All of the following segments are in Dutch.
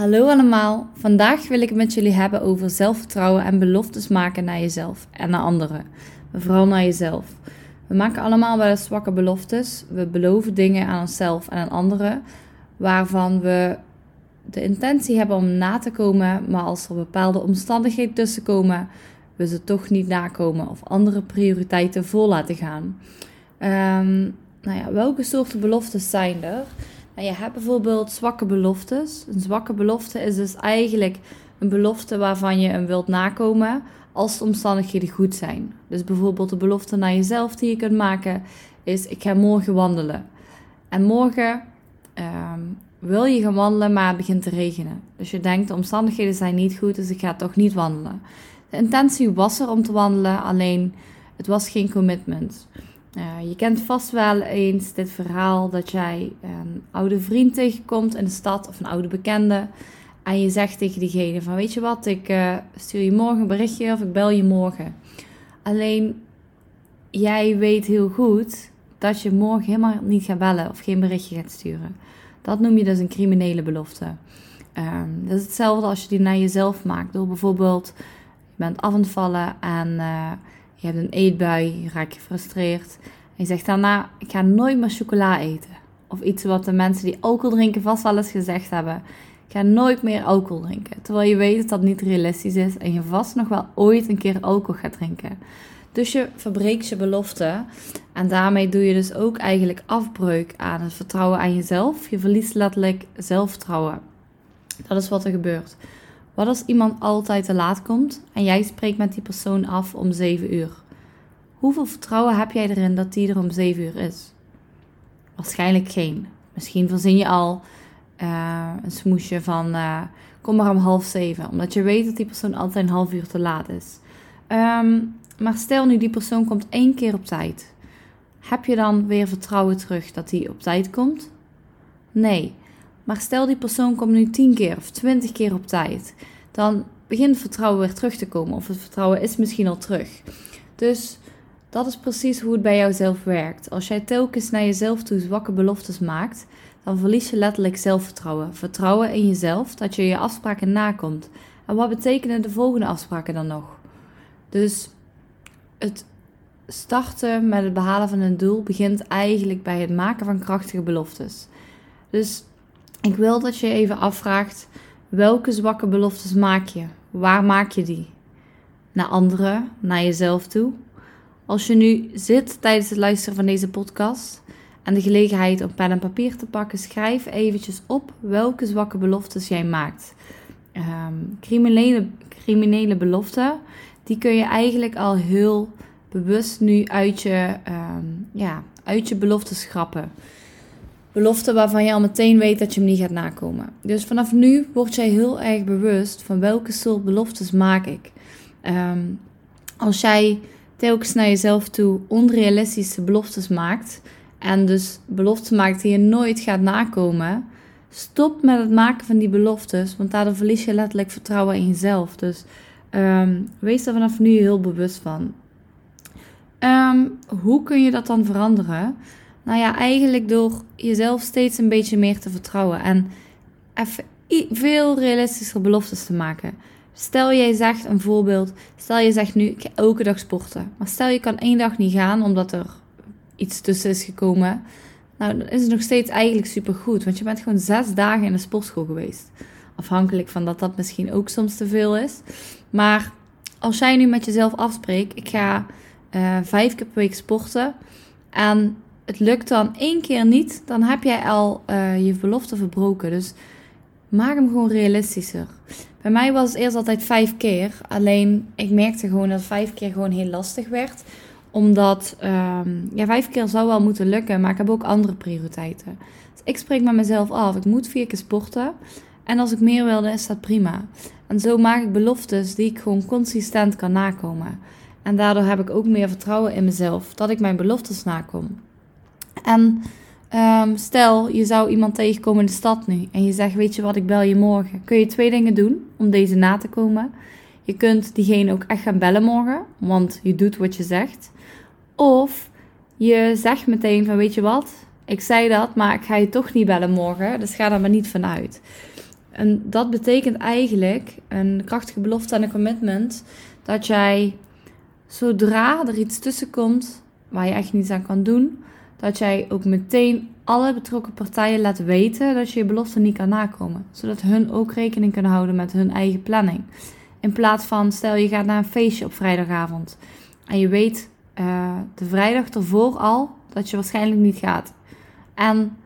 Hallo allemaal, vandaag wil ik het met jullie hebben over zelfvertrouwen en beloftes maken naar jezelf en naar anderen. Vooral naar jezelf. We maken allemaal wel zwakke beloftes. We beloven dingen aan onszelf en aan anderen waarvan we de intentie hebben om na te komen, maar als er bepaalde omstandigheden tussenkomen, we ze toch niet nakomen of andere prioriteiten vol laten gaan. Um, nou ja, welke soorten beloftes zijn er? En je hebt bijvoorbeeld zwakke beloftes. Een zwakke belofte is dus eigenlijk een belofte waarvan je hem wilt nakomen als de omstandigheden goed zijn. Dus bijvoorbeeld de belofte naar jezelf die je kunt maken is: ik ga morgen wandelen. En morgen ehm, wil je gaan wandelen, maar het begint te regenen. Dus je denkt de omstandigheden zijn niet goed, dus ik ga toch niet wandelen. De intentie was er om te wandelen, alleen het was geen commitment. Uh, je kent vast wel eens dit verhaal dat jij een oude vriend tegenkomt in de stad of een oude bekende. En je zegt tegen diegene van weet je wat, ik uh, stuur je morgen een berichtje of ik bel je morgen. Alleen jij weet heel goed dat je morgen helemaal niet gaat bellen of geen berichtje gaat sturen. Dat noem je dus een criminele belofte. Um, dat is hetzelfde als je die naar jezelf maakt. Door bijvoorbeeld, je bent af het vallen en... Uh, je hebt een eetbui, je raakt gefrustreerd. En je zegt daarna, ik ga nooit meer chocola eten. Of iets wat de mensen die alcohol drinken vast wel eens gezegd hebben. Ik ga nooit meer alcohol drinken. Terwijl je weet dat dat niet realistisch is en je vast nog wel ooit een keer alcohol gaat drinken. Dus je verbreekt je belofte. En daarmee doe je dus ook eigenlijk afbreuk aan het vertrouwen aan jezelf. Je verliest letterlijk zelfvertrouwen. Dat is wat er gebeurt. Wat als iemand altijd te laat komt en jij spreekt met die persoon af om 7 uur? Hoeveel vertrouwen heb jij erin dat die er om 7 uur is? Waarschijnlijk geen. Misschien verzin je al uh, een smoesje van uh, kom maar om half zeven. Omdat je weet dat die persoon altijd een half uur te laat is. Um, maar stel nu die persoon komt één keer op tijd. Heb je dan weer vertrouwen terug dat hij op tijd komt? Nee. Maar stel die persoon komt nu 10 keer of 20 keer op tijd, dan begint vertrouwen weer terug te komen. Of het vertrouwen is misschien al terug. Dus dat is precies hoe het bij jouzelf werkt. Als jij telkens naar jezelf toe zwakke beloftes maakt, dan verlies je letterlijk zelfvertrouwen. Vertrouwen in jezelf dat je je afspraken nakomt. En wat betekenen de volgende afspraken dan nog? Dus het starten met het behalen van een doel begint eigenlijk bij het maken van krachtige beloftes. Dus ik wil dat je even afvraagt: welke zwakke beloftes maak je? Waar maak je die? Naar anderen, naar jezelf toe? Als je nu zit tijdens het luisteren van deze podcast en de gelegenheid om pen en papier te pakken, schrijf eventjes op welke zwakke beloftes jij maakt. Um, criminele, criminele beloften, die kun je eigenlijk al heel bewust nu uit je, um, ja, uit je beloftes schrappen belofte waarvan je al meteen weet dat je hem niet gaat nakomen. Dus vanaf nu word jij heel erg bewust van welke soort beloftes maak ik. Um, als jij telkens naar jezelf toe onrealistische beloftes maakt en dus beloften maakt die je nooit gaat nakomen, stop met het maken van die beloftes, want daardoor verlies je letterlijk vertrouwen in jezelf. Dus um, wees er vanaf nu heel bewust van. Um, hoe kun je dat dan veranderen? Nou ja, eigenlijk door jezelf steeds een beetje meer te vertrouwen en even veel realistischer beloftes te maken. Stel jij zegt een voorbeeld, stel je zegt nu ik ga elke dag sporten, maar stel je kan één dag niet gaan omdat er iets tussen is gekomen. Nou, dan is het nog steeds eigenlijk super goed, want je bent gewoon zes dagen in de sportschool geweest. Afhankelijk van dat dat misschien ook soms te veel is. Maar als jij nu met jezelf afspreekt, ik ga uh, vijf keer per week sporten en het lukt dan één keer niet, dan heb jij al uh, je belofte verbroken. Dus maak hem gewoon realistischer. Bij mij was het eerst altijd vijf keer. Alleen ik merkte gewoon dat vijf keer gewoon heel lastig werd. Omdat um, ja, vijf keer zou wel moeten lukken, maar ik heb ook andere prioriteiten. Dus ik spreek met mezelf af. Ik moet vier keer sporten. En als ik meer wilde, is dat prima. En zo maak ik beloftes die ik gewoon consistent kan nakomen. En daardoor heb ik ook meer vertrouwen in mezelf dat ik mijn beloftes nakom. En um, stel, je zou iemand tegenkomen in de stad nu en je zegt, weet je wat, ik bel je morgen. Kun je twee dingen doen om deze na te komen. Je kunt diegene ook echt gaan bellen morgen, want je doet wat je zegt. Of je zegt meteen van, weet je wat, ik zei dat, maar ik ga je toch niet bellen morgen, dus ga er maar niet vanuit. En dat betekent eigenlijk een krachtige belofte en een commitment dat jij zodra er iets tussen komt waar je echt niets aan kan doen, dat jij ook meteen alle betrokken partijen laat weten dat je je belofte niet kan nakomen. Zodat hun ook rekening kunnen houden met hun eigen planning. In plaats van, stel je gaat naar een feestje op vrijdagavond en je weet uh, de vrijdag ervoor al dat je waarschijnlijk niet gaat. En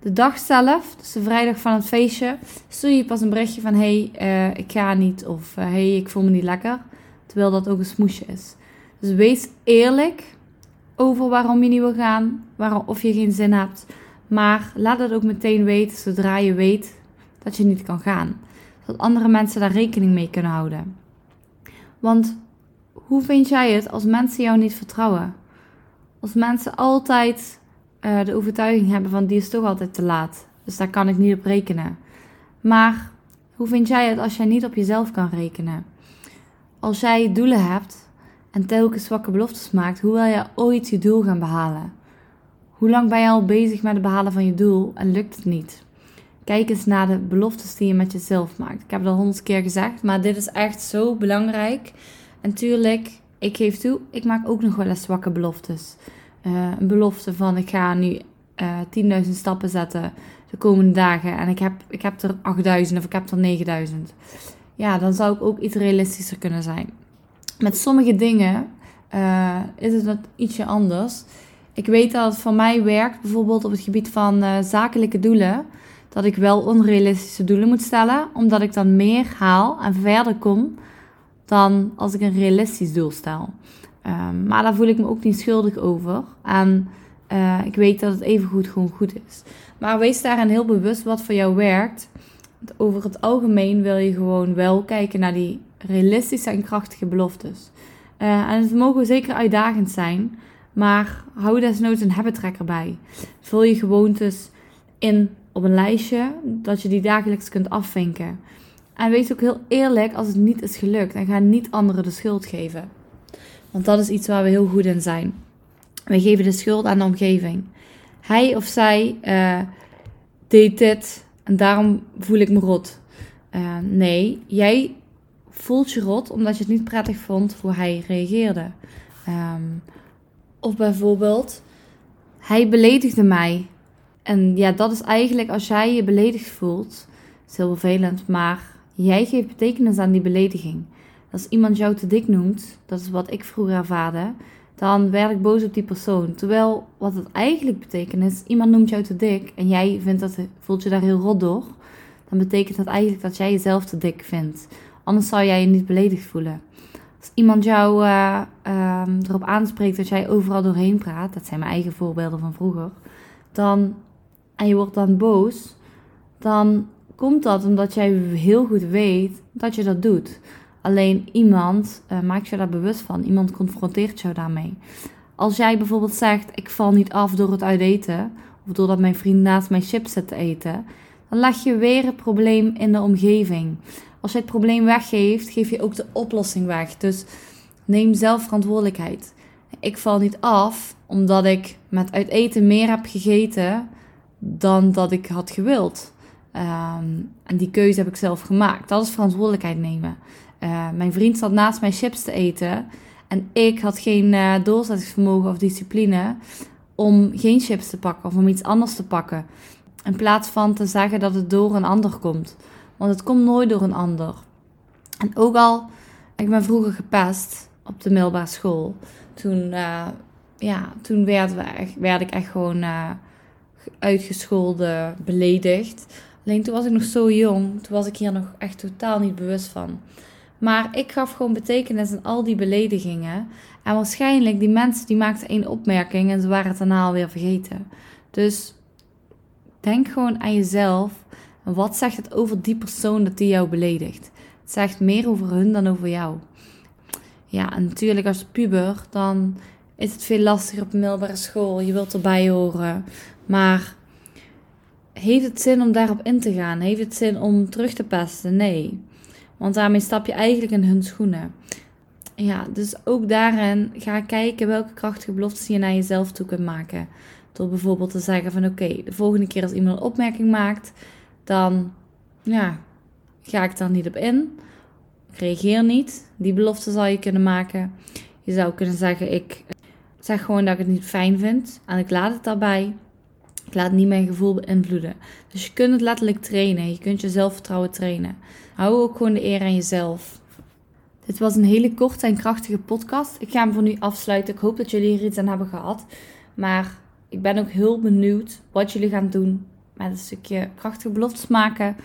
de dag zelf, dus de vrijdag van het feestje, stuur je pas een berichtje van: hey, uh, ik ga niet of uh, hey, ik voel me niet lekker. Terwijl dat ook een smoesje is. Dus wees eerlijk over waarom je niet wil gaan, waarom, of je geen zin hebt. Maar laat het ook meteen weten zodra je weet dat je niet kan gaan. Zodat andere mensen daar rekening mee kunnen houden. Want hoe vind jij het als mensen jou niet vertrouwen? Als mensen altijd uh, de overtuiging hebben van die is toch altijd te laat. Dus daar kan ik niet op rekenen. Maar hoe vind jij het als jij niet op jezelf kan rekenen? Als jij doelen hebt en telkens zwakke beloftes maakt, hoe wil je ooit je doel gaan behalen? Hoe lang ben je al bezig met het behalen van je doel en lukt het niet? Kijk eens naar de beloftes die je met jezelf maakt. Ik heb het al honderd keer gezegd, maar dit is echt zo belangrijk. En tuurlijk, ik geef toe, ik maak ook nog wel eens zwakke beloftes. Uh, een belofte van ik ga nu uh, eh, 10.000 stappen zetten de komende dagen en ik heb, ik heb er 8.000 of ik heb er 9.000. Ja, dan zou ik ook iets realistischer kunnen zijn. Met sommige dingen uh, is het wat ietsje anders. Ik weet dat het voor mij werkt, bijvoorbeeld op het gebied van zakelijke doelen, dat ik wel onrealistische doelen moet stellen, omdat ik dan meer haal en verder kom dan als ik een realistisch doel stel. Um, maar daar voel ik me ook niet schuldig over. En uh, ik weet dat het evengoed gewoon goed is. Maar wees daarin heel bewust wat voor jou werkt. Over het algemeen wil je gewoon wel kijken naar die realistische en krachtige beloftes. Uh, en het mogen zeker uitdagend zijn, maar hou desnoods een habittracker bij. Vul je gewoontes in op een lijstje, dat je die dagelijks kunt afvinken. En wees ook heel eerlijk als het niet is gelukt en ga niet anderen de schuld geven. Want dat is iets waar we heel goed in zijn. We geven de schuld aan de omgeving. Hij of zij uh, deed dit en daarom voel ik me rot. Uh, nee, jij voelt je rot omdat je het niet prettig vond hoe hij reageerde. Um, of bijvoorbeeld, hij beledigde mij. En ja, dat is eigenlijk als jij je beledigd voelt, is heel vervelend, maar jij geeft betekenis aan die belediging. Als iemand jou te dik noemt, dat is wat ik vroeger ervaarde, dan werd ik boos op die persoon. Terwijl wat het eigenlijk betekent is, iemand noemt jou te dik en jij vindt dat, voelt je daar heel rot door, dan betekent dat eigenlijk dat jij jezelf te dik vindt. Anders zou jij je niet beledigd voelen. Als iemand jou uh, uh, erop aanspreekt dat jij overal doorheen praat, dat zijn mijn eigen voorbeelden van vroeger, dan, en je wordt dan boos, dan komt dat omdat jij heel goed weet dat je dat doet. Alleen iemand uh, maakt je daar bewust van. Iemand confronteert jou daarmee. Als jij bijvoorbeeld zegt: Ik val niet af door het uiteten. Of doordat mijn vriend naast mij chips zit te eten. Dan leg je weer het probleem in de omgeving. Als je het probleem weggeeft, geef je ook de oplossing weg. Dus neem zelf verantwoordelijkheid. Ik val niet af omdat ik met uiteten meer heb gegeten dan dat ik had gewild. Um, en die keuze heb ik zelf gemaakt. Dat is verantwoordelijkheid nemen. Uh, mijn vriend zat naast mij chips te eten. En ik had geen uh, doorzettingsvermogen of discipline om geen chips te pakken of om iets anders te pakken. In plaats van te zeggen dat het door een ander komt. Want het komt nooit door een ander. En ook al, ik ben vroeger gepest op de middelbare school. Toen, uh, ja, toen werd, we werd ik echt gewoon uitgescholden, beledigd. Alleen toen was ik nog zo jong. Toen was ik hier nog echt totaal niet bewust van. Maar ik gaf gewoon betekenis aan al die beledigingen. En waarschijnlijk, die mensen die maakten één opmerking en ze waren het daarna alweer vergeten. Dus denk gewoon aan jezelf. Wat zegt het over die persoon dat die jou beledigt? Het zegt meer over hun dan over jou. Ja, en natuurlijk als puber, dan is het veel lastiger op de middelbare school. Je wilt erbij horen. Maar heeft het zin om daarop in te gaan? Heeft het zin om terug te pesten? Nee. Want daarmee stap je eigenlijk in hun schoenen. Ja, dus ook daarin ga kijken welke krachtige beloftes je naar jezelf toe kunt maken. Door bijvoorbeeld te zeggen van oké, de volgende keer als iemand een opmerking maakt, dan ja, ga ik daar niet op in. Ik reageer niet. Die belofte zou je kunnen maken. Je zou kunnen zeggen, ik zeg gewoon dat ik het niet fijn vind. En ik laat het daarbij. Ik laat niet mijn gevoel beïnvloeden. Dus je kunt het letterlijk trainen. Je kunt je zelfvertrouwen trainen. Hou ook gewoon de eer aan jezelf. Dit was een hele korte en krachtige podcast. Ik ga hem voor nu afsluiten. Ik hoop dat jullie hier iets aan hebben gehad. Maar ik ben ook heel benieuwd wat jullie gaan doen met een stukje krachtige beloftes maken.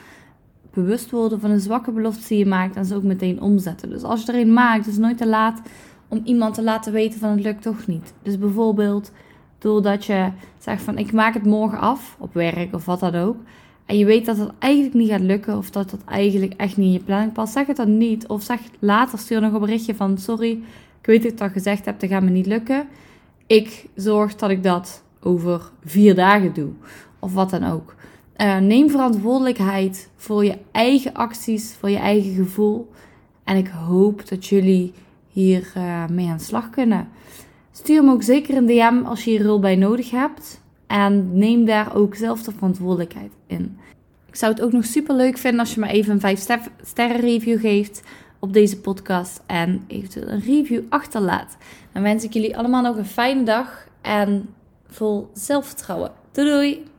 Bewust worden van een zwakke belofte die je maakt en ze ook meteen omzetten. Dus als je er een maakt, is het nooit te laat om iemand te laten weten van het lukt toch niet. Dus bijvoorbeeld doordat je zegt van ik maak het morgen af op werk of wat dan ook. En je weet dat het eigenlijk niet gaat lukken of dat dat eigenlijk echt niet in je planning past. Zeg het dan niet of zeg later stuur nog een berichtje van sorry, ik weet dat ik dat gezegd heb, dat gaat me niet lukken. Ik zorg dat ik dat over vier dagen doe of wat dan ook. Uh, neem verantwoordelijkheid voor je eigen acties, voor je eigen gevoel. En ik hoop dat jullie hier uh, mee aan de slag kunnen. Stuur me ook zeker een DM als je hier rol bij nodig hebt. En neem daar ook zelf de verantwoordelijkheid in. Ik zou het ook nog super leuk vinden als je me even een 5 sterren review geeft op deze podcast. En eventueel een review achterlaat. Dan wens ik jullie allemaal nog een fijne dag en vol zelfvertrouwen. Doei doei!